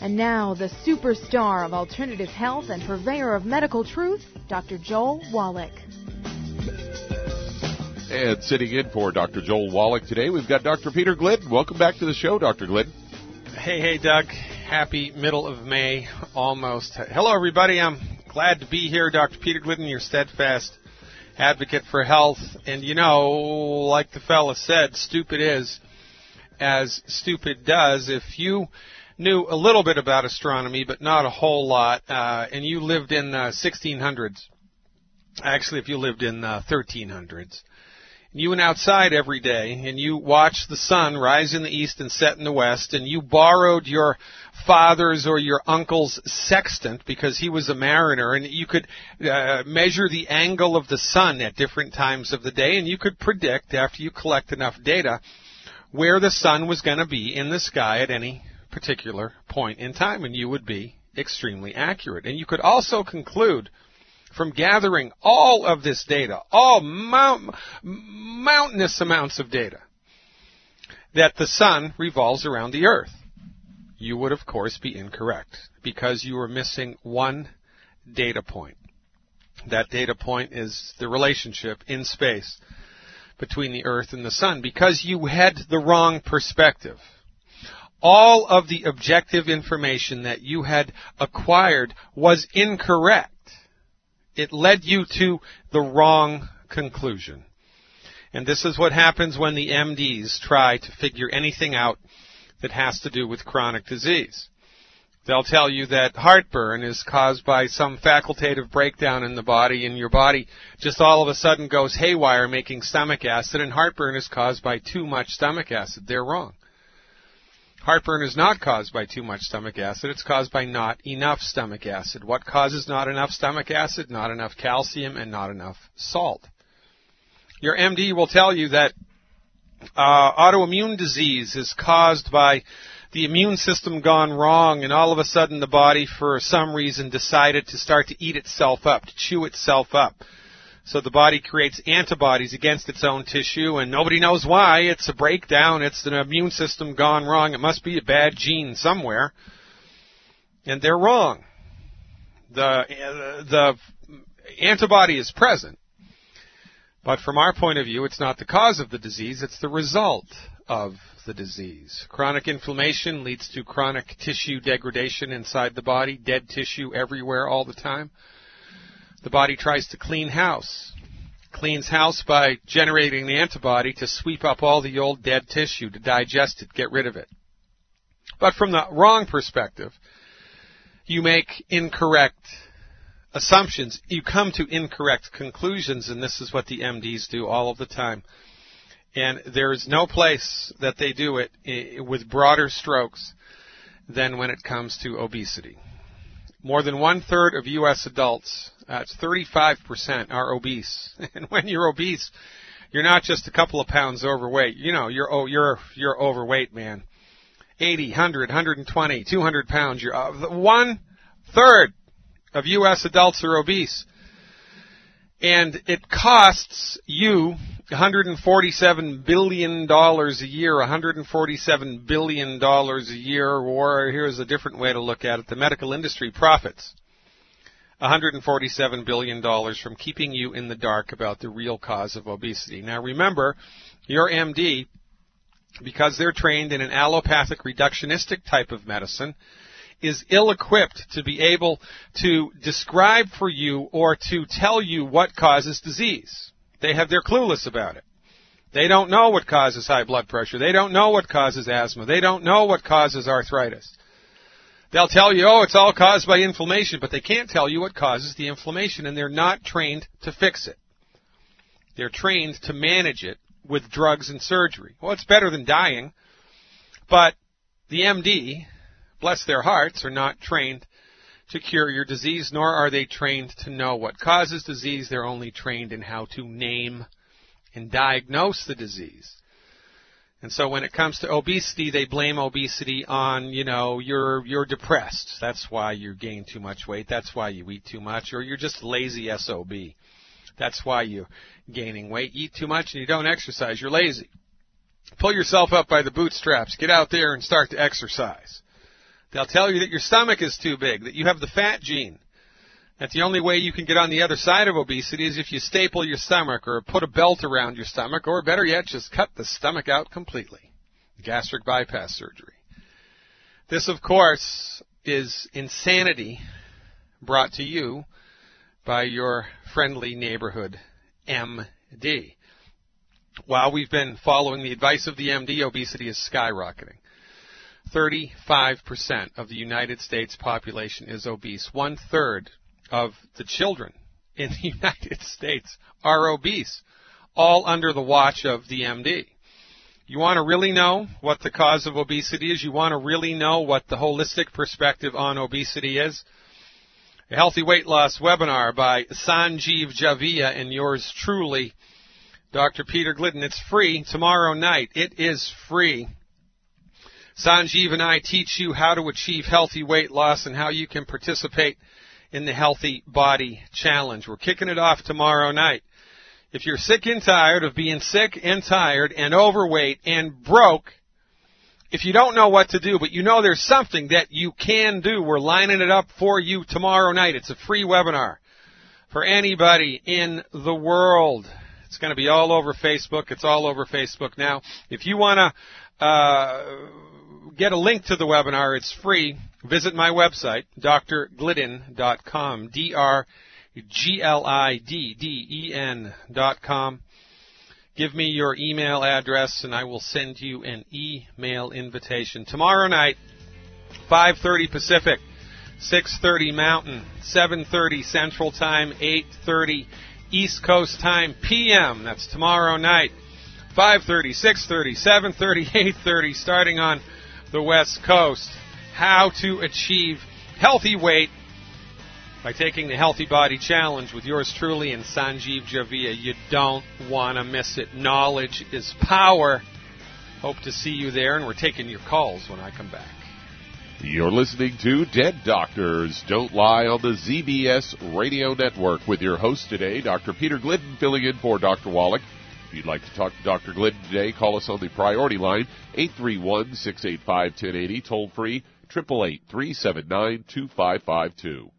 And now, the superstar of alternative health and purveyor of medical truth, Dr. Joel Wallach. And sitting in for Dr. Joel Wallach today, we've got Dr. Peter Glidden. Welcome back to the show, Dr. Glidden. Hey, hey, Doug. Happy middle of May, almost. Hello, everybody. I'm glad to be here. Dr. Peter Glidden, your steadfast advocate for health. And you know, like the fella said, stupid is as stupid does. If you knew a little bit about astronomy, but not a whole lot, uh, and you lived in the 1600s, actually, if you lived in the 1300s, you went outside every day and you watched the sun rise in the east and set in the west, and you borrowed your father's or your uncle's sextant because he was a mariner, and you could uh, measure the angle of the sun at different times of the day, and you could predict after you collect enough data where the sun was going to be in the sky at any particular point in time, and you would be extremely accurate. And you could also conclude from gathering all of this data, all mount, mountainous amounts of data, that the sun revolves around the earth. You would, of course, be incorrect because you were missing one data point. That data point is the relationship in space between the earth and the sun because you had the wrong perspective all of the objective information that you had acquired was incorrect. It led you to the wrong conclusion. And this is what happens when the MDs try to figure anything out that has to do with chronic disease. They'll tell you that heartburn is caused by some facultative breakdown in the body and your body just all of a sudden goes haywire making stomach acid and heartburn is caused by too much stomach acid. They're wrong. Heartburn is not caused by too much stomach acid. It's caused by not enough stomach acid. What causes not enough stomach acid? Not enough calcium and not enough salt. Your MD will tell you that uh, autoimmune disease is caused by the immune system gone wrong and all of a sudden the body for some reason decided to start to eat itself up, to chew itself up. So the body creates antibodies against its own tissue, and nobody knows why. It's a breakdown. It's an immune system gone wrong. It must be a bad gene somewhere. And they're wrong. The, the antibody is present. But from our point of view, it's not the cause of the disease, it's the result of the disease. Chronic inflammation leads to chronic tissue degradation inside the body, dead tissue everywhere all the time. The body tries to clean house. Cleans house by generating the antibody to sweep up all the old dead tissue, to digest it, get rid of it. But from the wrong perspective, you make incorrect assumptions. You come to incorrect conclusions, and this is what the MDs do all of the time. And there is no place that they do it with broader strokes than when it comes to obesity. More than one third of U.S. adults that's 35% are obese. And when you're obese, you're not just a couple of pounds overweight. You know, you're oh, you're you're overweight, man. 80, 100, 120, 200 pounds. You're uh, one third of U.S. adults are obese, and it costs you 147 billion dollars a year. 147 billion dollars a year, or here's a different way to look at it: the medical industry profits $147 billion from keeping you in the dark about the real cause of obesity. Now remember, your MD, because they're trained in an allopathic reductionistic type of medicine, is ill equipped to be able to describe for you or to tell you what causes disease. They have, they're clueless about it. They don't know what causes high blood pressure. They don't know what causes asthma. They don't know what causes arthritis. They'll tell you, oh, it's all caused by inflammation, but they can't tell you what causes the inflammation, and they're not trained to fix it. They're trained to manage it with drugs and surgery. Well, it's better than dying, but the MD, bless their hearts, are not trained to cure your disease, nor are they trained to know what causes disease. They're only trained in how to name and diagnose the disease. And so when it comes to obesity, they blame obesity on, you know, you're, you're depressed. That's why you gain too much weight. That's why you eat too much. Or you're just lazy SOB. That's why you're gaining weight. Eat too much and you don't exercise. You're lazy. Pull yourself up by the bootstraps. Get out there and start to exercise. They'll tell you that your stomach is too big, that you have the fat gene. That the only way you can get on the other side of obesity is if you staple your stomach or put a belt around your stomach, or better yet, just cut the stomach out completely. Gastric bypass surgery. This, of course, is insanity brought to you by your friendly neighborhood MD. While we've been following the advice of the MD, obesity is skyrocketing. 35% of the United States population is obese. One third of the children in the United States are obese, all under the watch of the MD. You want to really know what the cause of obesity is? You want to really know what the holistic perspective on obesity is? A healthy weight loss webinar by Sanjeev Javia and yours truly, Dr. Peter Glidden. It's free tomorrow night. It is free. Sanjeev and I teach you how to achieve healthy weight loss and how you can participate in the Healthy Body Challenge. We're kicking it off tomorrow night. If you're sick and tired of being sick and tired and overweight and broke, if you don't know what to do, but you know there's something that you can do, we're lining it up for you tomorrow night. It's a free webinar for anybody in the world. It's going to be all over Facebook. It's all over Facebook now. If you want to uh, get a link to the webinar, it's free. Visit my website, drglidden.com. D-R-G-L-I-D-D-E-N dot com. Give me your email address and I will send you an email invitation. Tomorrow night, 5.30 Pacific, 6.30 Mountain, 7.30 Central Time, 8.30 East Coast Time, PM. That's tomorrow night. 5.30, 6.30, 7.30, 8.30, starting on the West Coast. How to achieve healthy weight by taking the Healthy Body Challenge with yours truly and Sanjeev Javia. You don't want to miss it. Knowledge is power. Hope to see you there, and we're taking your calls when I come back. You're listening to Dead Doctors Don't Lie on the ZBS Radio Network with your host today, Dr. Peter Glidden, filling in for Dr. Wallach. If you'd like to talk to Dr. Glidden today, call us on the priority line, 831-685-1080, toll free, 888-379-2552.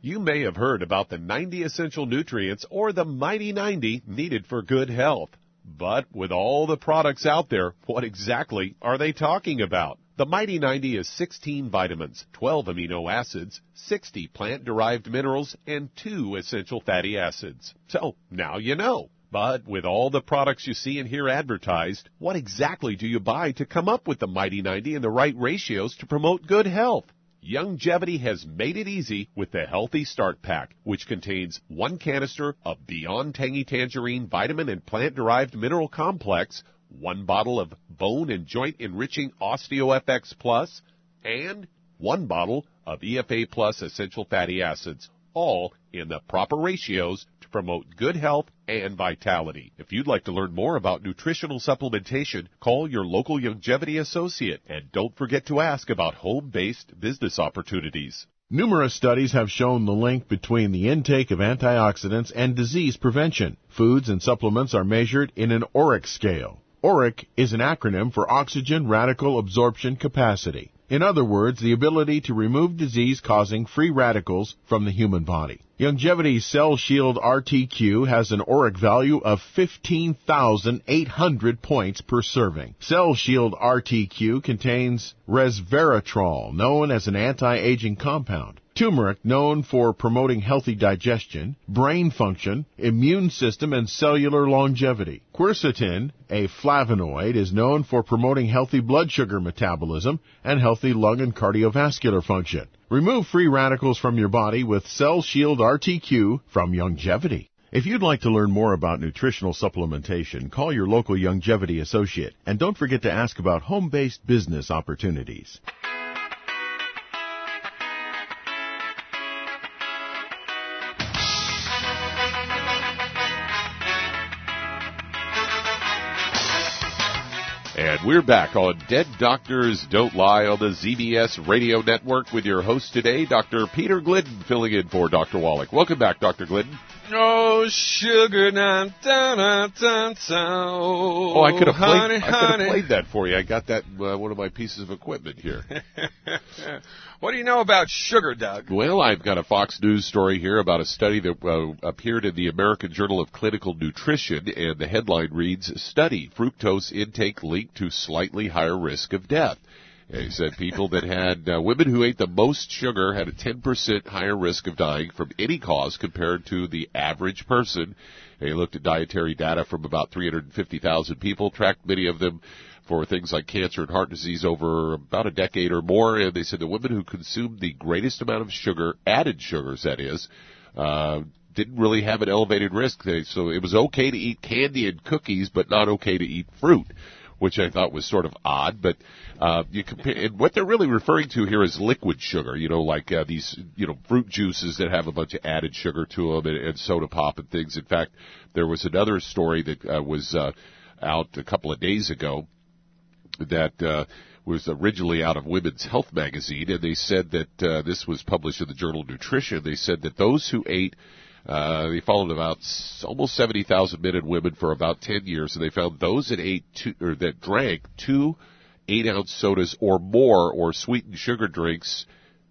You may have heard about the 90 essential nutrients or the Mighty 90 needed for good health. But with all the products out there, what exactly are they talking about? The Mighty 90 is 16 vitamins, 12 amino acids, 60 plant-derived minerals, and 2 essential fatty acids. So, now you know. But with all the products you see and hear advertised, what exactly do you buy to come up with the Mighty 90 and the right ratios to promote good health? Youngevity has made it easy with the Healthy Start Pack, which contains one canister of Beyond Tangy Tangerine Vitamin and Plant Derived Mineral Complex, one bottle of Bone and Joint Enriching OsteoFX Plus, and one bottle of EFA Plus Essential Fatty Acids, all in the proper ratios to promote good health and vitality. If you'd like to learn more about nutritional supplementation, call your local Youngevity associate and don't forget to ask about home-based business opportunities. Numerous studies have shown the link between the intake of antioxidants and disease prevention. Foods and supplements are measured in an ORAC scale. ORAC is an acronym for Oxygen Radical Absorbance Capacity. In other words, the ability to remove disease causing free radicals from the human body. Youngevity's Cell Shield RTQ has an ORAC value of 15,800 points per serving. Cell Shield RTQ contains resveratrol, known as an anti-aging compound. Turmeric, known for promoting healthy digestion, brain function, immune system, and cellular longevity. Quercetin, a flavonoid, is known for promoting healthy blood sugar metabolism and healthy lung and cardiovascular function. Remove free radicals from your body with Cell Shield RTQ from Youngevity. If you'd like to learn more about nutritional supplementation, call your local Youngevity associate and don't forget to ask about home-based business opportunities. We're back on Dead Doctors Don't Lie on the ZBS Radio Network with your host today, Dr. Peter Glidden, filling in for Dr. Wallach. Welcome back, Dr. Glidden. Oh, sugar, dun, dun, dun, dun, Oh, I could have played. Honey, I could have played that for you. I got that uh, one of my pieces of equipment here. what do you know about sugar, Doug? Well, I've got a Fox News story here about a study that uh, appeared in the American Journal of Clinical Nutrition, and the headline reads: "Study: Fructose intake linked to slightly higher risk of death." They said people that had uh, women who ate the most sugar had a 10% higher risk of dying from any cause compared to the average person. They looked at dietary data from about 350,000 people, tracked many of them for things like cancer and heart disease over about a decade or more, and they said the women who consumed the greatest amount of sugar, added sugars that is, uh, didn't really have an elevated risk. So it was okay to eat candy and cookies, but not okay to eat fruit which I thought was sort of odd. But uh, you compare, and what they're really referring to here is liquid sugar. You know, like uh, these you know fruit juices that have a bunch of added sugar to them and, and soda pop and things. In fact, there was another story that uh, was uh, out a couple of days ago that. Uh, was originally out of Women's Health magazine, and they said that uh, this was published in the journal Nutrition. They said that those who ate uh, they followed about almost 70,000 men and women for about 10 years, and they found those that ate two, or that drank two eight ounce sodas or more or sweetened sugar drinks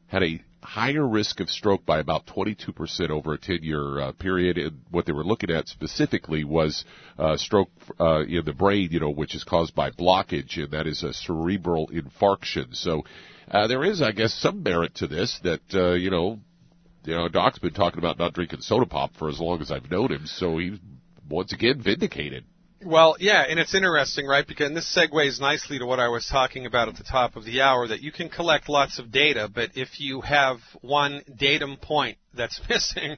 had a higher risk of stroke by about 22% over a 10 year uh, period. And what they were looking at specifically was uh, stroke uh, in the brain, you know, which is caused by blockage, and that is a cerebral infarction. So uh, there is, I guess, some merit to this that, uh, you know, you know, Doc's been talking about not drinking soda pop for as long as I've known him, so he's once again vindicated. Well, yeah, and it's interesting, right? Because this segues nicely to what I was talking about at the top of the hour that you can collect lots of data, but if you have one datum point that's missing,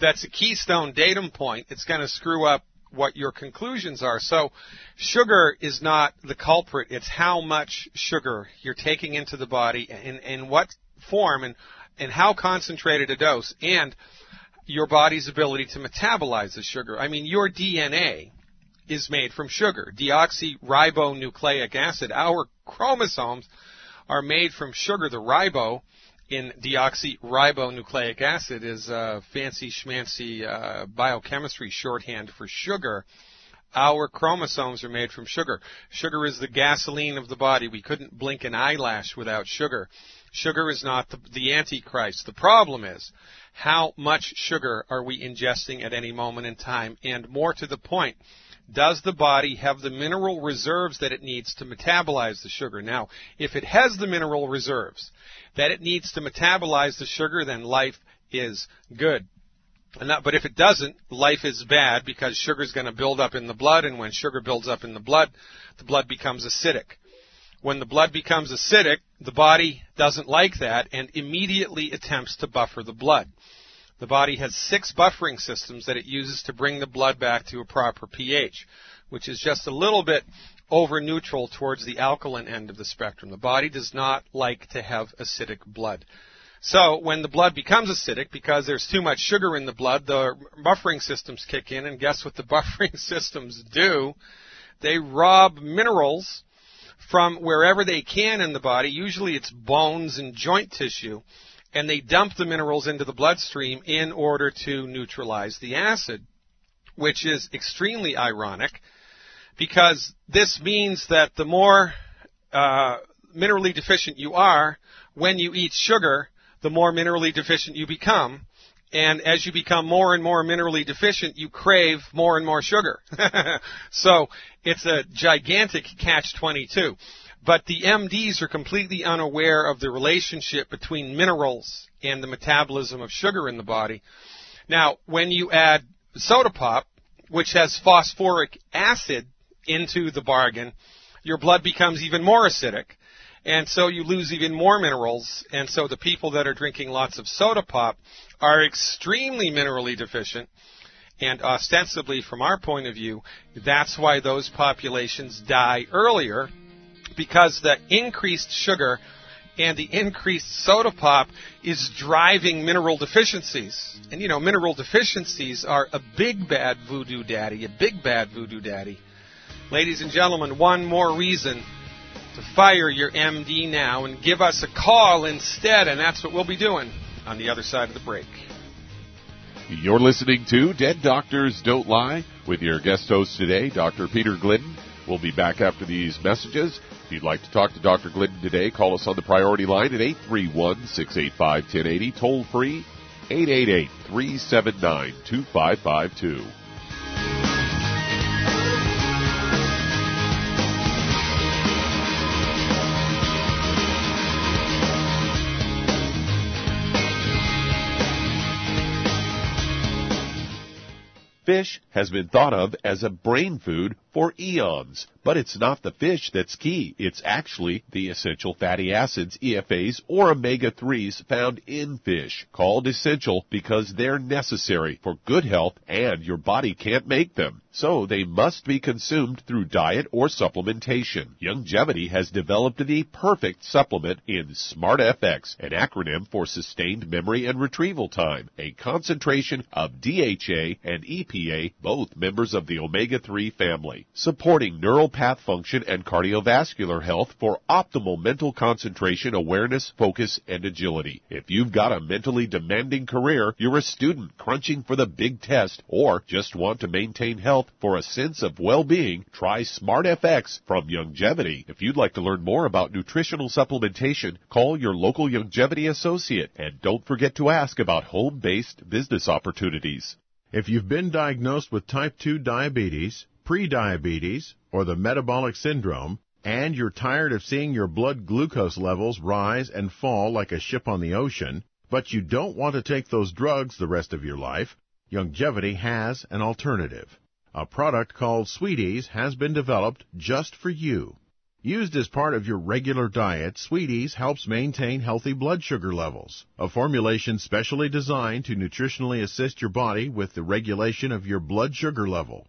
that's a keystone datum point, it's going to screw up what your conclusions are. So, sugar is not the culprit, it's how much sugar you're taking into the body and in what form. And and how concentrated a dose and your body's ability to metabolize the sugar. I mean, your DNA is made from sugar, deoxyribonucleic acid. Our chromosomes are made from sugar. The ribo in deoxyribonucleic acid is a fancy schmancy uh, biochemistry shorthand for sugar. Our chromosomes are made from sugar. Sugar is the gasoline of the body. We couldn't blink an eyelash without sugar. Sugar is not the, the Antichrist. The problem is, how much sugar are we ingesting at any moment in time? And more to the point, does the body have the mineral reserves that it needs to metabolize the sugar? Now, if it has the mineral reserves that it needs to metabolize the sugar, then life is good. Not, but if it doesn't, life is bad because sugar is going to build up in the blood, and when sugar builds up in the blood, the blood becomes acidic. When the blood becomes acidic, the body doesn't like that and immediately attempts to buffer the blood. The body has six buffering systems that it uses to bring the blood back to a proper pH, which is just a little bit over neutral towards the alkaline end of the spectrum. The body does not like to have acidic blood. So when the blood becomes acidic because there's too much sugar in the blood, the buffering systems kick in and guess what the buffering systems do? They rob minerals from wherever they can in the body. Usually it's bones and joint tissue. And they dump the minerals into the bloodstream in order to neutralize the acid, which is extremely ironic because this means that the more uh, minerally deficient you are when you eat sugar, the more minerally deficient you become. And as you become more and more minerally deficient, you crave more and more sugar. so it's a gigantic catch 22. But the MDs are completely unaware of the relationship between minerals and the metabolism of sugar in the body. Now, when you add soda pop, which has phosphoric acid into the bargain, your blood becomes even more acidic. And so you lose even more minerals. And so the people that are drinking lots of soda pop are extremely minerally deficient. And ostensibly, from our point of view, that's why those populations die earlier because the increased sugar and the increased soda pop is driving mineral deficiencies. And you know, mineral deficiencies are a big bad voodoo daddy, a big bad voodoo daddy. Ladies and gentlemen, one more reason to fire your MD now and give us a call instead, and that's what we'll be doing on the other side of the break. You're listening to Dead Doctors Don't Lie with your guest host today, Dr. Peter Glidden. We'll be back after these messages. If you'd like to talk to Dr. Glidden today, call us on the priority line at 831 685 1080, toll free 888 379 2552. Fish has been thought of as a brain food for eons. But it's not the fish that's key. It's actually the essential fatty acids, EFAs, or omega-3s found in fish, called essential because they're necessary for good health and your body can't make them. So they must be consumed through diet or supplementation. Youngevity has developed the perfect supplement in SmartFX, an acronym for sustained memory and retrieval time, a concentration of DHA and EPA, both members of the omega-3 family, supporting neural path function and cardiovascular health for optimal mental concentration, awareness, focus, and agility. If you've got a mentally demanding career, you're a student crunching for the big test, or just want to maintain health for a sense of well-being, try SmartFX from Youngevity. If you'd like to learn more about nutritional supplementation, call your local Youngevity associate and don't forget to ask about home-based business opportunities. If you've been diagnosed with type 2 diabetes, prediabetes, or the metabolic syndrome, and you're tired of seeing your blood glucose levels rise and fall like a ship on the ocean, but you don't want to take those drugs the rest of your life, Youngevity has an alternative. A product called Sweeties has been developed just for you. Used as part of your regular diet, Sweeties helps maintain healthy blood sugar levels. A formulation specially designed to nutritionally assist your body with the regulation of your blood sugar level.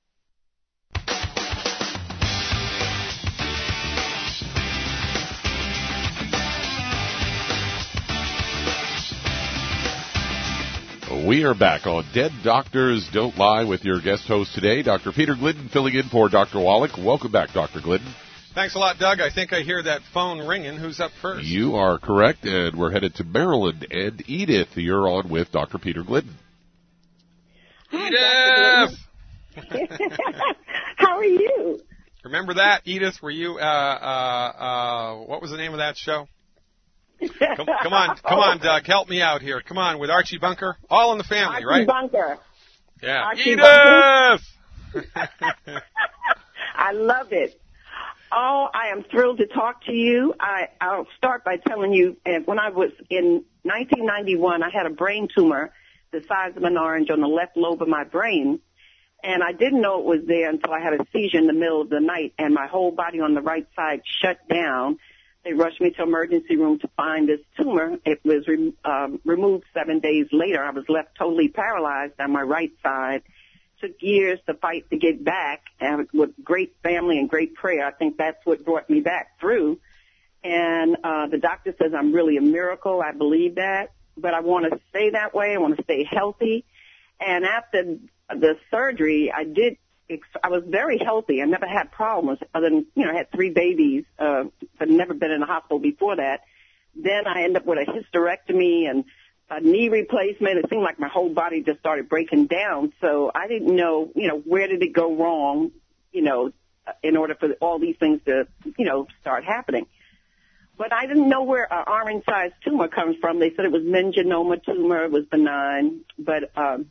We are back on Dead Doctors Don't Lie with your guest host today, Dr. Peter Glidden, filling in for Dr. Wallach. Welcome back, Dr. Glidden. Thanks a lot, Doug. I think I hear that phone ringing. Who's up first? You are correct, and we're headed to Maryland. And Edith, you're on with Dr. Peter Glidden. Edith! How are you? Remember that, Edith? Were you, uh, uh, uh, what was the name of that show? Come, come on, come on, Doug, help me out here. Come on, with Archie Bunker, all in the family, right? Archie right? Bunker. Yeah, Archie Edith. I love it. Oh, I am thrilled to talk to you. I, I'll start by telling you, uh, when I was in 1991, I had a brain tumor the size of an orange on the left lobe of my brain. And I didn't know it was there until I had a seizure in the middle of the night and my whole body on the right side shut down. They rushed me to emergency room to find this tumor. It was re- um, removed seven days later. I was left totally paralyzed on my right side, took years to fight to get back, and with great family and great prayer, I think that's what brought me back through. And uh, the doctor says I'm really a miracle. I believe that, but I want to stay that way. I want to stay healthy. And after the surgery, I did. I was very healthy. I never had problems other than you know I had three babies, uh, but never been in the hospital before that. Then I ended up with a hysterectomy and a knee replacement. It seemed like my whole body just started breaking down. So I didn't know, you know, where did it go wrong, you know, in order for all these things to, you know, start happening. But I didn't know where an orange-sized tumor comes from. They said it was meningioma tumor. It was benign, but um,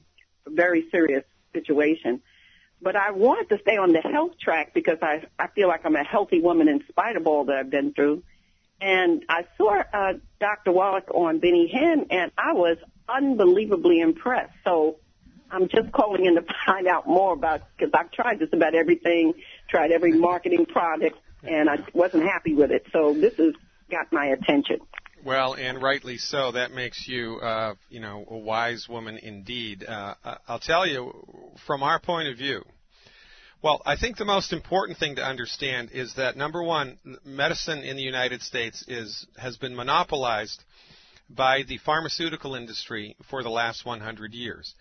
very serious situation. But I wanted to stay on the health track because I I feel like I'm a healthy woman in spite of all that I've been through. And I saw uh, Dr. Wallach on Benny Hinn, and I was unbelievably impressed. So I'm just calling in to find out more about because I've tried just about everything, tried every marketing product, and I wasn't happy with it. So this has got my attention. Well, and rightly so. That makes you, uh, you know, a wise woman indeed. Uh, I'll tell you, from our point of view, well, I think the most important thing to understand is that number one, medicine in the United States is has been monopolized by the pharmaceutical industry for the last 100 years.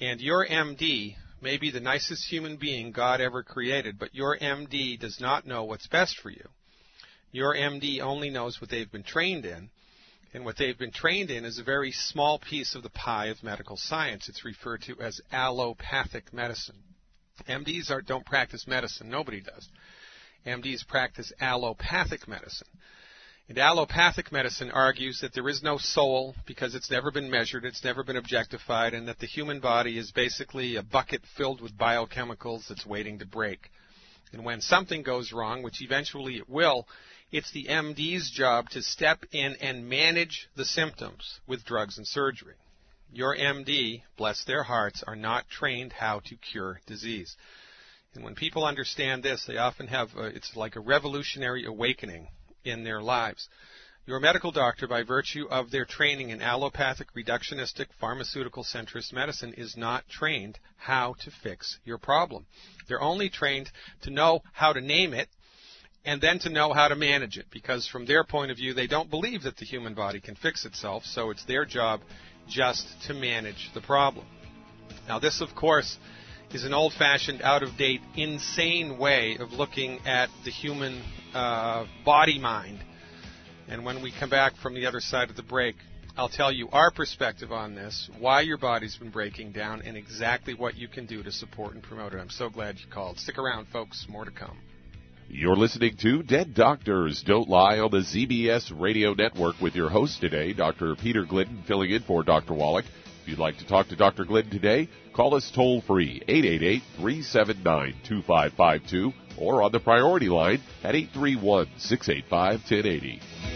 And your MD may be the nicest human being God ever created, but your MD does not know what's best for you. Your MD only knows what they've been trained in, and what they've been trained in is a very small piece of the pie of medical science. It's referred to as allopathic medicine. MDs are, don't practice medicine. Nobody does. MDs practice allopathic medicine. And allopathic medicine argues that there is no soul because it's never been measured, it's never been objectified, and that the human body is basically a bucket filled with biochemicals that's waiting to break. And when something goes wrong, which eventually it will, it's the MD's job to step in and manage the symptoms with drugs and surgery. Your MD, bless their hearts, are not trained how to cure disease. And when people understand this, they often have a, it's like a revolutionary awakening in their lives. Your medical doctor, by virtue of their training in allopathic, reductionistic, pharmaceutical centrist medicine, is not trained how to fix your problem. They're only trained to know how to name it and then to know how to manage it because from their point of view they don't believe that the human body can fix itself so it's their job just to manage the problem. Now, this, of course, is an old fashioned, out of date, insane way of looking at the human uh, body mind. And when we come back from the other side of the break, I'll tell you our perspective on this, why your body's been breaking down, and exactly what you can do to support and promote it. I'm so glad you called. Stick around, folks. More to come. You're listening to Dead Doctors Don't Lie on the ZBS Radio Network with your host today, Dr. Peter Glidden, filling in for Dr. Wallach. If you'd like to talk to Dr. Glidden today, call us toll free, 888 379 2552, or on the priority line at 831 685 1080.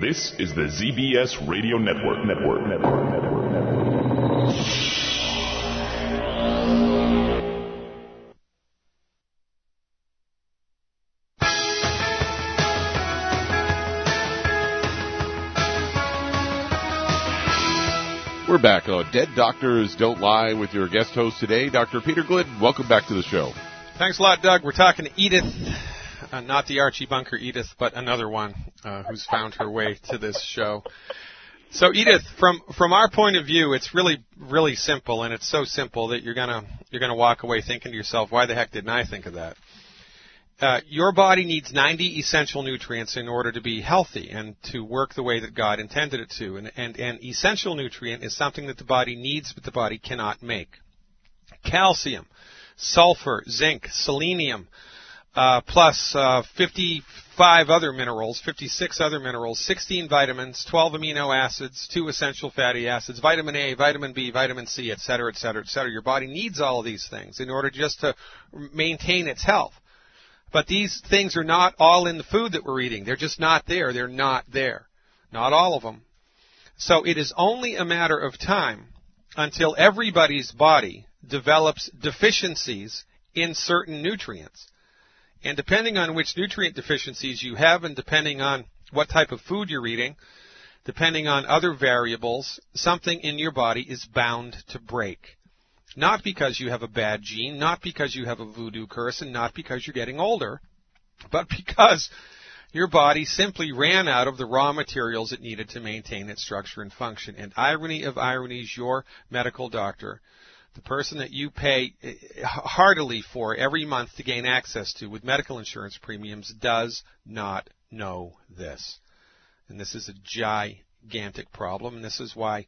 This is the ZBS Radio Network. Network. Network. Network. Network. We're back on Dead Doctors Don't Lie with your guest host today, Dr. Peter Glidden. Welcome back to the show. Thanks a lot, Doug. We're talking to Edith, uh, not the Archie Bunker Edith, but another one uh, who's found her way to this show. So, Edith, from from our point of view, it's really really simple, and it's so simple that you're gonna you're gonna walk away thinking to yourself, why the heck didn't I think of that? Uh, your body needs 90 essential nutrients in order to be healthy and to work the way that God intended it to. And, and, and essential nutrient is something that the body needs but the body cannot make. Calcium, sulfur, zinc, selenium, uh, plus uh, 55 other minerals, 56 other minerals, 16 vitamins, 12 amino acids, two essential fatty acids, vitamin A, vitamin B, vitamin C, et cetera, et cetera, et cetera. Your body needs all of these things in order just to maintain its health. But these things are not all in the food that we're eating. They're just not there. They're not there. Not all of them. So it is only a matter of time until everybody's body develops deficiencies in certain nutrients. And depending on which nutrient deficiencies you have and depending on what type of food you're eating, depending on other variables, something in your body is bound to break. Not because you have a bad gene, not because you have a voodoo curse, and not because you're getting older, but because your body simply ran out of the raw materials it needed to maintain its structure and function. And irony of ironies, your medical doctor, the person that you pay heartily for every month to gain access to with medical insurance premiums, does not know this. And this is a gigantic problem, and this is why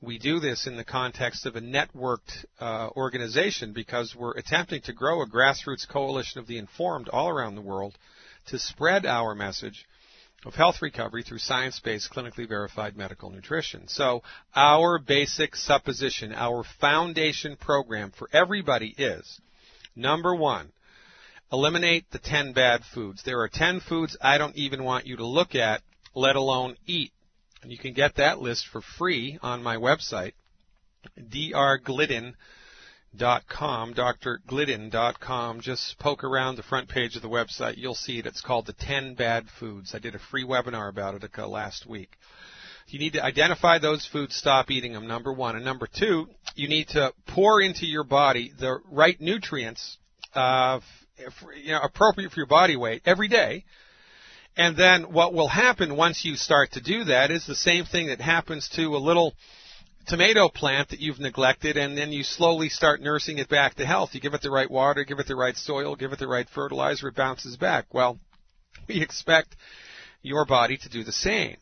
we do this in the context of a networked uh, organization because we're attempting to grow a grassroots coalition of the informed all around the world to spread our message of health recovery through science-based, clinically verified medical nutrition. So our basic supposition, our foundation program for everybody is, number one, eliminate the 10 bad foods. There are 10 foods I don't even want you to look at, let alone eat. And you can get that list for free on my website, drglidden.com, drglidden.com. Just poke around the front page of the website. You'll see it. It's called The 10 Bad Foods. I did a free webinar about it last week. You need to identify those foods, stop eating them, number one. And number two, you need to pour into your body the right nutrients, uh, you know, appropriate for your body weight every day and then what will happen once you start to do that is the same thing that happens to a little tomato plant that you've neglected and then you slowly start nursing it back to health. You give it the right water, give it the right soil, give it the right fertilizer, it bounces back. Well, we expect your body to do the same.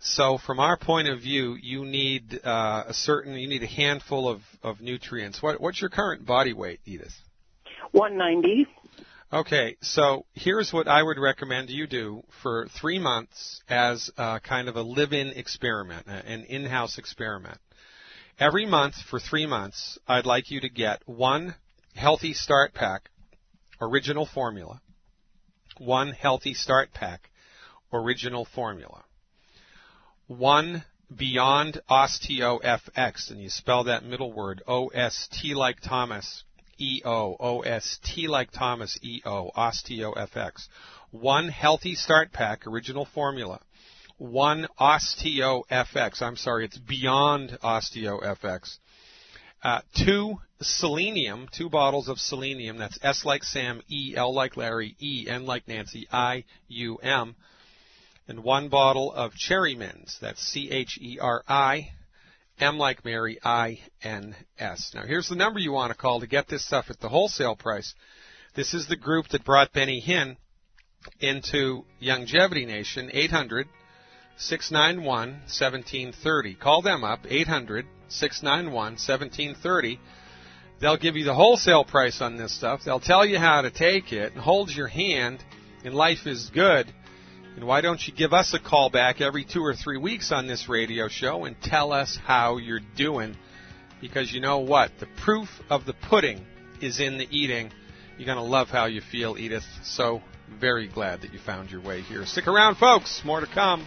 So from our point of view, you need uh, a certain, you need a handful of, of nutrients. What, what's your current body weight, Edith? 190. Okay, so here's what I would recommend you do for three months as a kind of a live-in experiment, an in-house experiment. Every month for three months, I'd like you to get one healthy start pack, original formula, one healthy start pack, original formula, one Beyond Osteo FX, and you spell that middle word O S T like Thomas E O O S T like Thomas E O Osteo FX. One Healthy Start Pack original formula. One Osteo FX. I'm sorry, it's Beyond Osteo FX. Uh, two selenium, two bottles of selenium. That's S like Sam, E, L like Larry, E, N like Nancy, I, U, M and one bottle of Cherimins. That's C H E R I M like Mary I N S. Now here's the number you want to call to get this stuff at the wholesale price. This is the group that brought Benny Hinn into Longevity Nation, 800 691 1730. Call them up, 800 691 1730. They'll give you the wholesale price on this stuff. They'll tell you how to take it and hold your hand, and life is good. And why don't you give us a call back every two or three weeks on this radio show and tell us how you're doing? Because you know what? The proof of the pudding is in the eating. You're going to love how you feel, Edith. So very glad that you found your way here. Stick around, folks. More to come.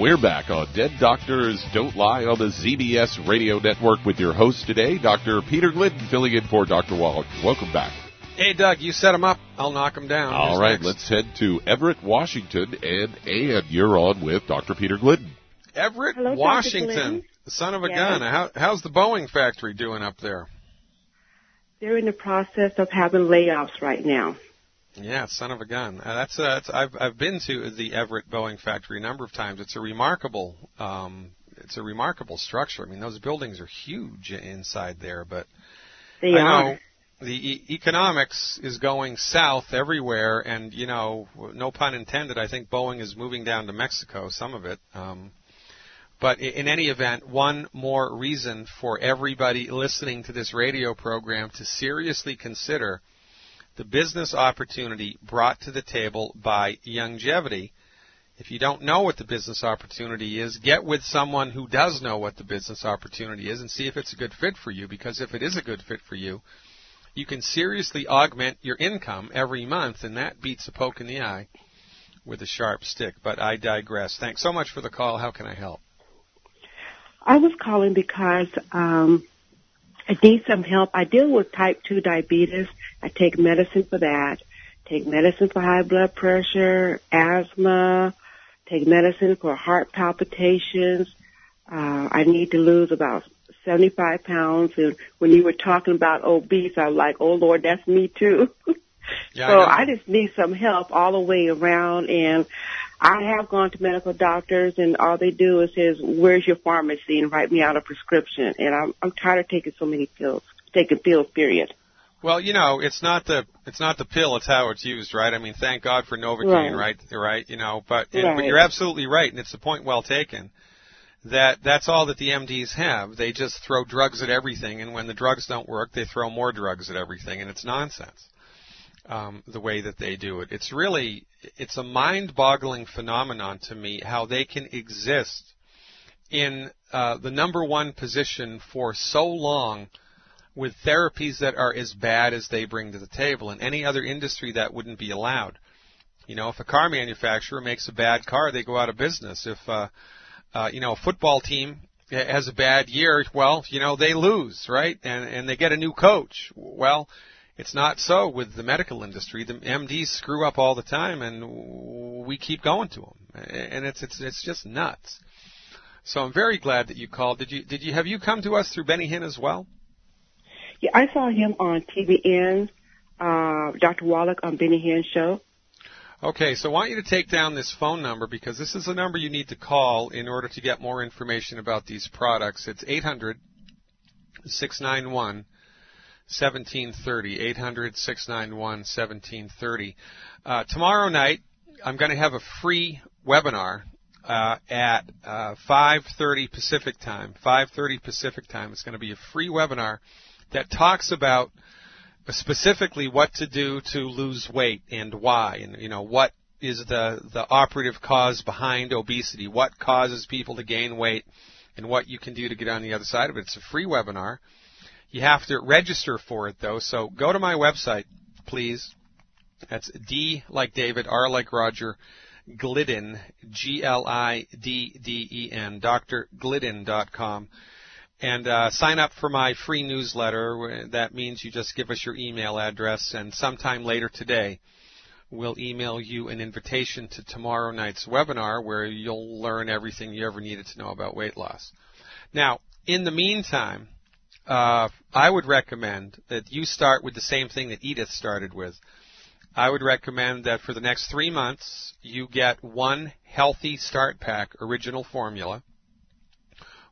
We're back on Dead Doctors Don't Lie on the ZBS Radio Network with your host today, Dr. Peter Glidden, filling in for Dr. Wallach. Welcome back. Hey, Doug, you set him up. I'll knock him down. All Who's right, next? let's head to Everett, Washington, and Ann, you're on with Dr. Peter Glidden. Everett, Hello, Washington, the son of a Yes. gun. How, how's the Boeing factory doing up there? They're in the process of having layoffs right now. Yeah, son of a gun. Uh, that's, uh, that's I've I've been to the Everett Boeing factory a number of times. It's a remarkable um, it's a remarkable structure. I mean, those buildings are huge inside there, but They I are. know the e- economics is going south everywhere, and you know, no pun intended. I think Boeing is moving down to Mexico, some of it. Um, but in any event, one more reason for everybody listening to this radio program to seriously consider the business opportunity brought to the table by Youngevity. If you don't know what the business opportunity is, get with someone who does know what the business opportunity is and see if it's a good fit for you. Because if it is a good fit for you, you can seriously augment your income every month, and that beats a poke in the eye with a sharp stick. But I digress. Thanks so much for the call. How can I help? I was calling because um, I need some help. I deal with type 2 diabetes. I take medicine for that. Take medicine for high blood pressure, asthma, take medicine for heart palpitations. Uh, I need to lose about 75 pounds. And when you were talking about obese, I was like, oh Lord, that's me too. Yeah, so I I, just need some help all the way around and I have gone to medical doctors and all they do is says, where's your pharmacy and write me out a prescription. And I'm, I'm tired of taking so many pills, taking pills, period. Well, you know, it's not the it's not the pill; it's how it's used, right? I mean, thank God for Novocaine, right? Right. Right? You know, but and, but you're absolutely right, and it's a point well taken. That that's all that the MDs have. They just throw drugs at everything, and when the drugs don't work, they throw more drugs at everything, and it's nonsense. Um, the way that they do it, it's really it's a mind-boggling phenomenon to me how they can exist in uh, the number one position for so long with therapies that are as bad as they bring to the table. In any other industry, that wouldn't be allowed. You know, if a car manufacturer makes a bad car, they go out of business. If uh, uh, you know a football team has a bad year, well, you know they lose, right? And and they get a new coach. Well, it's not so with the medical industry. The MDs screw up all the time, and we keep going to them, and it's it's it's just nuts. So I'm very glad that you called. Did you did you have you come to us through Benny Hinn as well? Yeah, I saw him on TBN, uh, Dr. Wallach on Benny Hinn show. Okay, so I want you to take down this phone number because this is the number you need to call in order to get more information about these products. It's 800 691 1730. 800 691 1730. Uh, tomorrow night, I'm going to have a free webinar uh, at uh, 5:30 Pacific time. 5:30 Pacific time. It's going to be a free webinar that talks about specifically what to do to lose weight and why, and you know what is the the operative cause behind obesity, what causes people to gain weight, and what you can do to get on the other side of it. It's a free webinar. You have to register for it though, so go to my website, please. That's D like David, R like Roger, Glidden, G-L-I-D-D-E-N, drglidden.com. And uh, sign up for my free newsletter. That means you just give us your email address, and sometime later today, we'll email you an invitation to tomorrow night's webinar where you'll learn everything you ever needed to know about weight loss. Now, in the meantime, uh, I would recommend that you start with the same thing that Edith started with. I would recommend that for the next three months, you get one healthy start pack original formula,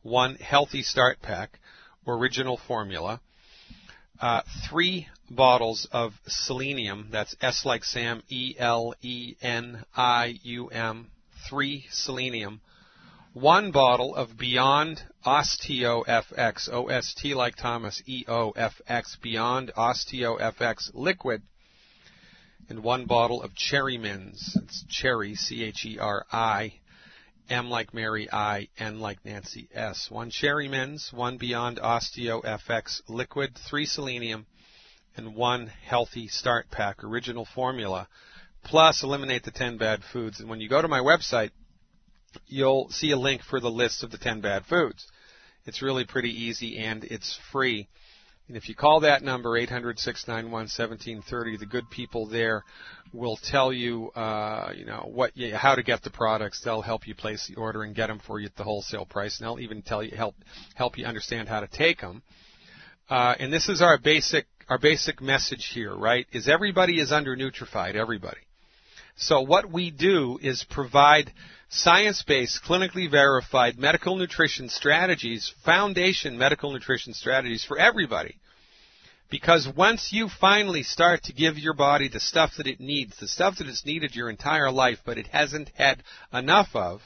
one healthy start pack original formula, uh, three bottles of selenium, that's S like Sam, E L E N I U M, three selenium, one bottle of Beyond Osteo FX, O S T like Thomas, E O F X, Beyond Osteo FX liquid, and one bottle of Cherry Mints. It's cherry, C H E R I, M like Mary, I, N like Nancy, S. One Cherry Mints, one Beyond Osteo FX liquid, three selenium, and one healthy start pack, original formula. Plus, eliminate the 10 bad foods. And when you go to my website, you'll see a link for the list of the 10 bad foods. It's really pretty easy and it's free. And if you call that number, 800-691-1730, the good people there will tell you, uh, you know, what, you, how to get the products. They'll help you place the order and get them for you at the wholesale price. And they'll even tell you, help, help you understand how to take them. Uh, and this is our basic, our basic message here, right? Is everybody is under Nutrified, everybody. So what we do is provide science-based, clinically verified medical nutrition strategies, foundation medical nutrition strategies for everybody. Because once you finally start to give your body the stuff that it needs, the stuff that it's needed your entire life, but it hasn't had enough of,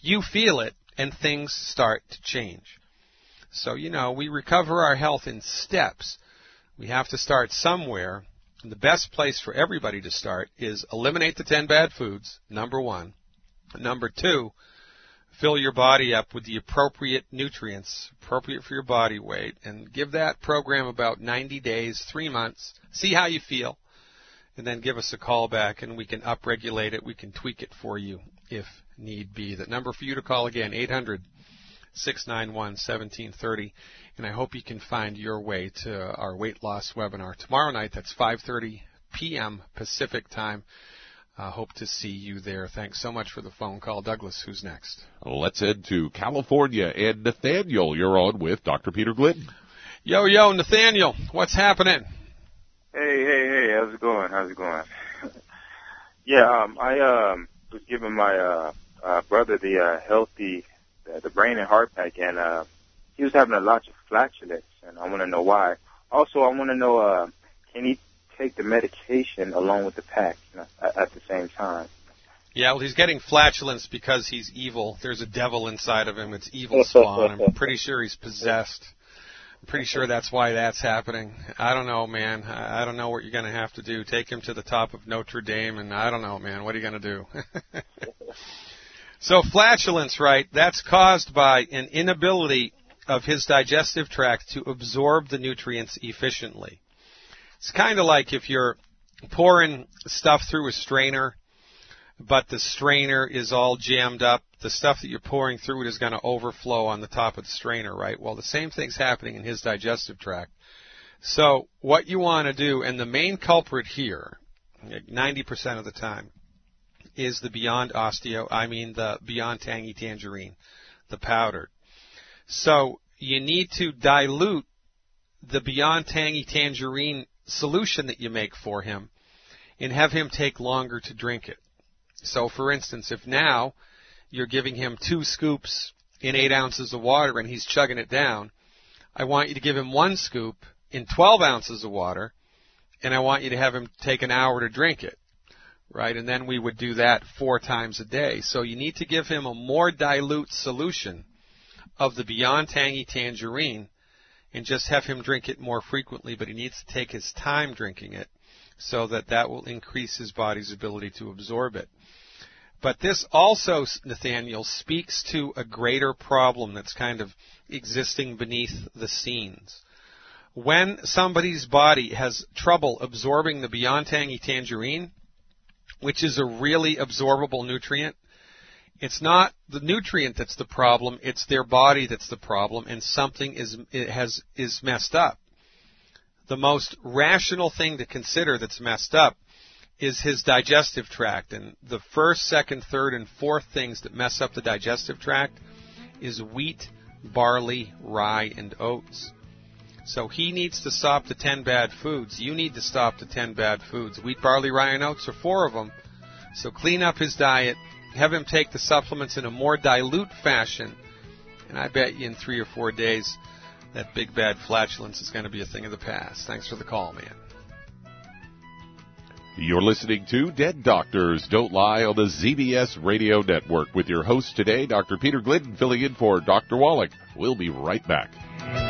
you feel it and things start to change. So, you know, we recover our health in steps. We have to start somewhere. And the best place for everybody to start is eliminate the 10 bad foods, number one. Number two, fill your body up with the appropriate nutrients, appropriate for your body weight, and give that program about 90 days, three months. See how you feel, and then give us a call back, and we can upregulate it. We can tweak it for you if need be. The number for you to call again, 800 691 1730. And I hope you can find your way to our weight loss webinar tomorrow night. That's 5:30 p.m. Pacific time. Uh, hope to see you there. Thanks so much for the phone call, Douglas. Who's next? Let's head to California and Nathaniel. You're on with Dr. Peter Glidden. Yo, yo, Nathaniel, what's happening? Hey, hey, hey, how's it going? How's it going? yeah, um, I um, was giving my uh, uh, brother the uh, healthy, the, the brain and heart pack, and uh, he was having a lot of flatulence, and I want to know why. Also, I want to know, uh, can he take the medication along with the pack you know, at, at the same time? Yeah, well, he's getting flatulence because he's evil. There's a devil inside of him. It's evil spawn. I'm pretty sure he's possessed. I'm pretty sure that's why that's happening. I don't know, man. I don't know what you're going to have to do. Take him to the top of Notre Dame, and I don't know, man. What are you going to do? so flatulence, right? That's caused by an inability of his digestive tract to absorb the nutrients efficiently. It's kind of like if you're pouring stuff through a strainer, but the strainer is all jammed up. The stuff that you're pouring through it is going to overflow on the top of the strainer, right? Well, the same thing's happening in his digestive tract. So what you want to do, and the main culprit here, 90% of the time, is the Beyond Osteo, I mean the Beyond Tangy Tangerine, the powdered. So you need to dilute the Beyond Tangy Tangerine solution that you make for him and have him take longer to drink it. So for instance, if now you're giving him two scoops in eight ounces of water and he's chugging it down, I want you to give him one scoop in 12 ounces of water and I want you to have him take an hour to drink it. Right? And then we would do that four times a day. So you need to give him a more dilute solution of the Beyond Tangy Tangerine and just have him drink it more frequently, but he needs to take his time drinking it so that that will increase his body's ability to absorb it. But this also, Nathaniel, speaks to a greater problem that's kind of existing beneath the scenes. When somebody's body has trouble absorbing the Beyond Tangy Tangerine, which is a really absorbable nutrient, it's not the nutrient that's the problem, it's their body that's the problem, and something is, has, is messed up. The most rational thing to consider that's messed up is his digestive tract. And the first, second, third, and fourth things that mess up the digestive tract is wheat, barley, rye, and oats. So he needs to stop the 10 bad foods. You need to stop the 10 bad foods. Wheat, barley, rye, and oats are four of them. So clean up his diet, have him take the supplements in a more dilute fashion, and I bet you in three or four days that big bad flatulence is going to be a thing of the past. Thanks for the call, man. You're listening to Dead Doctors Don't Lie on the ZBS Radio Network with your host today, Dr. Peter Glidden, filling in for Dr. Wallach. We'll be right back.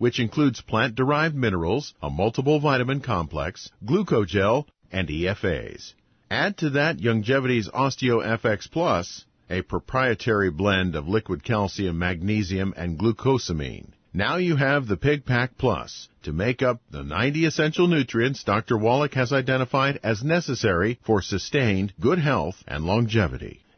which includes plant-derived minerals, a multiple vitamin complex, glucogel, and EFAs. Add to that Youngevity's OsteoFX Plus, a proprietary blend of liquid calcium, magnesium, and glucosamine. Now you have the Pig Pack Plus to make up the 90 essential nutrients Dr. Wallach has identified as necessary for sustained good health and longevity.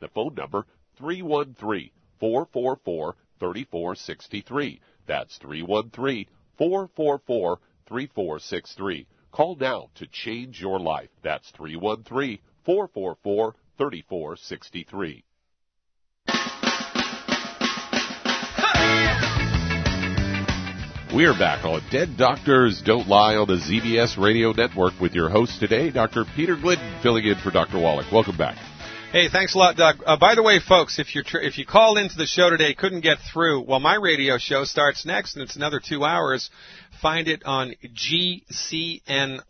the phone number 313 444 3463. That's 313 444 3463. Call now to change your life. That's 313 444 3463. We are back on Dead Doctors Don't Lie on the ZBS Radio Network with your host today, Dr. Peter Glidden, filling in for Dr. Wallach. Welcome back. Hey, thanks a lot, Doug. Uh, by the way, folks, if you tr- if you called into the show today, couldn't get through, well, my radio show starts next, and it's another two hours. Find it on gcnlive.com.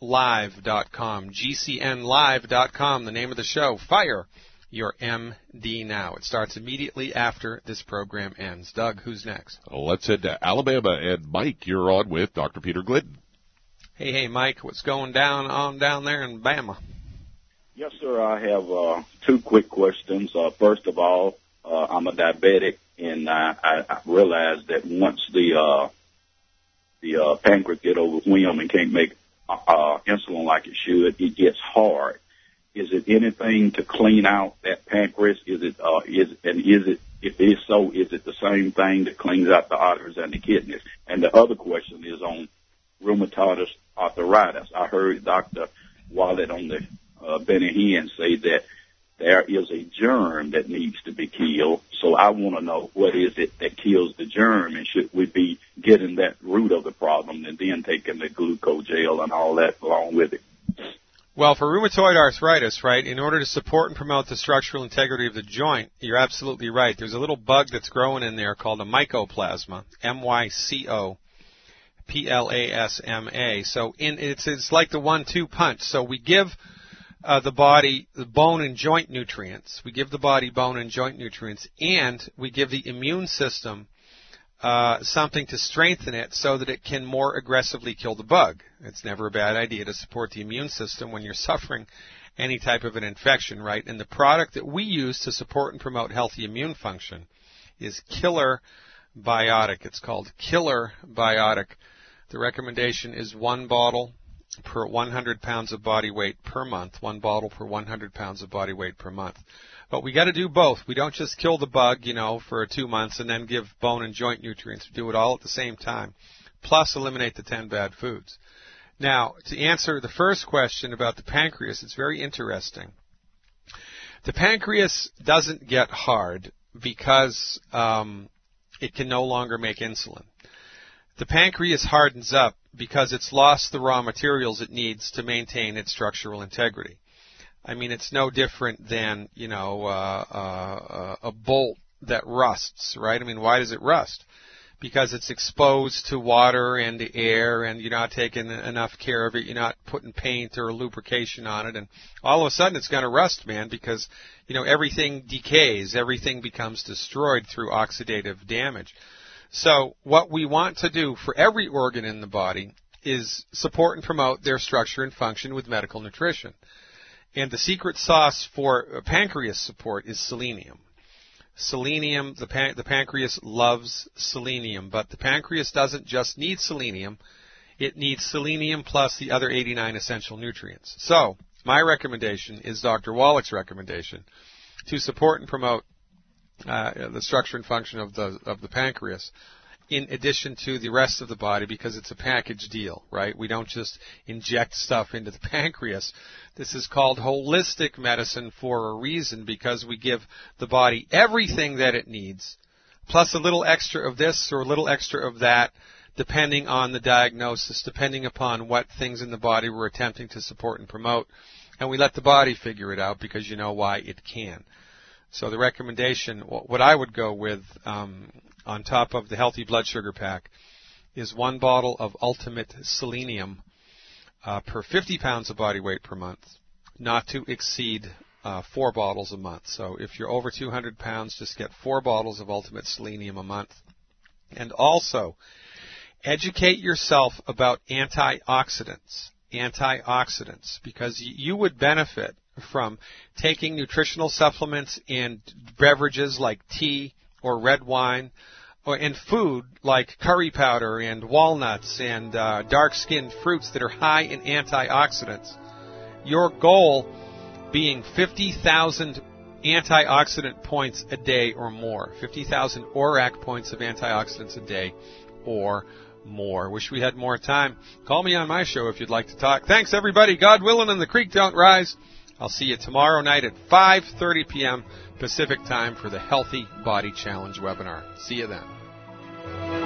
gcnlive.com, the name of the show. Fire your MD now. It starts immediately after this program ends. Doug, who's next? Let's head to Alabama, and Mike, you're on with Dr. Peter Glidden. Hey, hey, Mike, what's going down on down there in Bama? Yes, sir. I have uh, two quick questions. Uh, first of all, uh, I'm a diabetic, and I, I, I realize that once the uh, the uh, pancreas get overwhelmed and can't make uh, insulin like it should, it gets hard. Is it anything to clean out that pancreas? Is it uh, is and is it if it is so, is it the same thing that cleans out the arteries and the kidneys? And the other question is on rheumatoid arthritis. I heard Dr. Wallach on the uh, Benny Hinn say that there is a germ that needs to be killed. So I want to know what is it that kills the germ, and should we be getting that root of the problem and then taking the glucogel and all that along with it? Well, for rheumatoid arthritis, right, in order to support and promote the structural integrity of the joint, you're absolutely right. There's a little bug that's growing in there called a mycoplasma, M-Y-C-O. P-L-A-S-M-A. So in, it's, it's like the one-two punch. So we give uh, the body the bone and joint nutrients. We give the body bone and joint nutrients, and we give the immune system uh, something to strengthen it so that it can more aggressively kill the bug. It's never a bad idea to support the immune system when you're suffering any type of an infection, right? And the product that we use to support and promote healthy immune function is Killer Biotic. It's called Killer Biotic. The recommendation is one bottle per 100 pounds of body weight per month, one bottle per 100 pounds of body weight per month. But we got to do both. We don't just kill the bug, you know, for two months and then give bone and joint nutrients. We do it all at the same time, plus eliminate the 10 bad foods. Now, to answer the first question about the pancreas, it's very interesting. The pancreas doesn't get hard because um, it can no longer make insulin. The pancreas hardens up because it's lost the raw materials it needs to maintain its structural integrity. I mean, it's no different than, you know, uh, uh, a bolt that rusts, right? I mean, why does it rust? because it's exposed to water and air and you're not taking enough care of it. You're not putting paint or lubrication on it. And all of a sudden it's going to rust, man, because, you know, everything decays. Everything becomes destroyed through oxidative damage. So what we want to do for every organ in the body is support and promote their structure and function with medical nutrition. And the secret sauce for pancreas support is selenium selenium, the, pan- the pancreas loves selenium, but the pancreas doesn't just need selenium, it needs selenium plus the other 89 essential nutrients. So, my recommendation is Dr. Wallach's recommendation to support and promote uh, the structure and function of the of the pancreas in addition to the rest of the body because it's a package deal, right? We don't just inject stuff into the pancreas. This is called holistic medicine for a reason because we give the body everything that it needs, plus a little extra of this or a little extra of that, depending on the diagnosis, depending upon what things in the body we're attempting to support and promote. And we let the body figure it out because you know why it can. So the recommendation, what I would go with um, on top of the healthy blood sugar pack, is one bottle of Ultimate Selenium uh, per 50 pounds of body weight per month, not to exceed uh, four bottles a month. So if you're over 200 pounds, just get four bottles of Ultimate Selenium a month. And also, educate yourself about antioxidants. Antioxidants, because you would benefit from taking nutritional supplements and beverages like tea or red wine or in food like curry powder and walnuts and uh, dark-skinned fruits that are high in antioxidants. Your goal being 50,000 antioxidant points a day or more. 50,000 ORAC points of antioxidants a day or more. Wish we had more time. Call me on my show if you'd like to talk. Thanks everybody. God willing and the creek don't rise. I'll see you tomorrow night at 5:30 p.m. Pacific time for the Healthy Body Challenge webinar. See you then.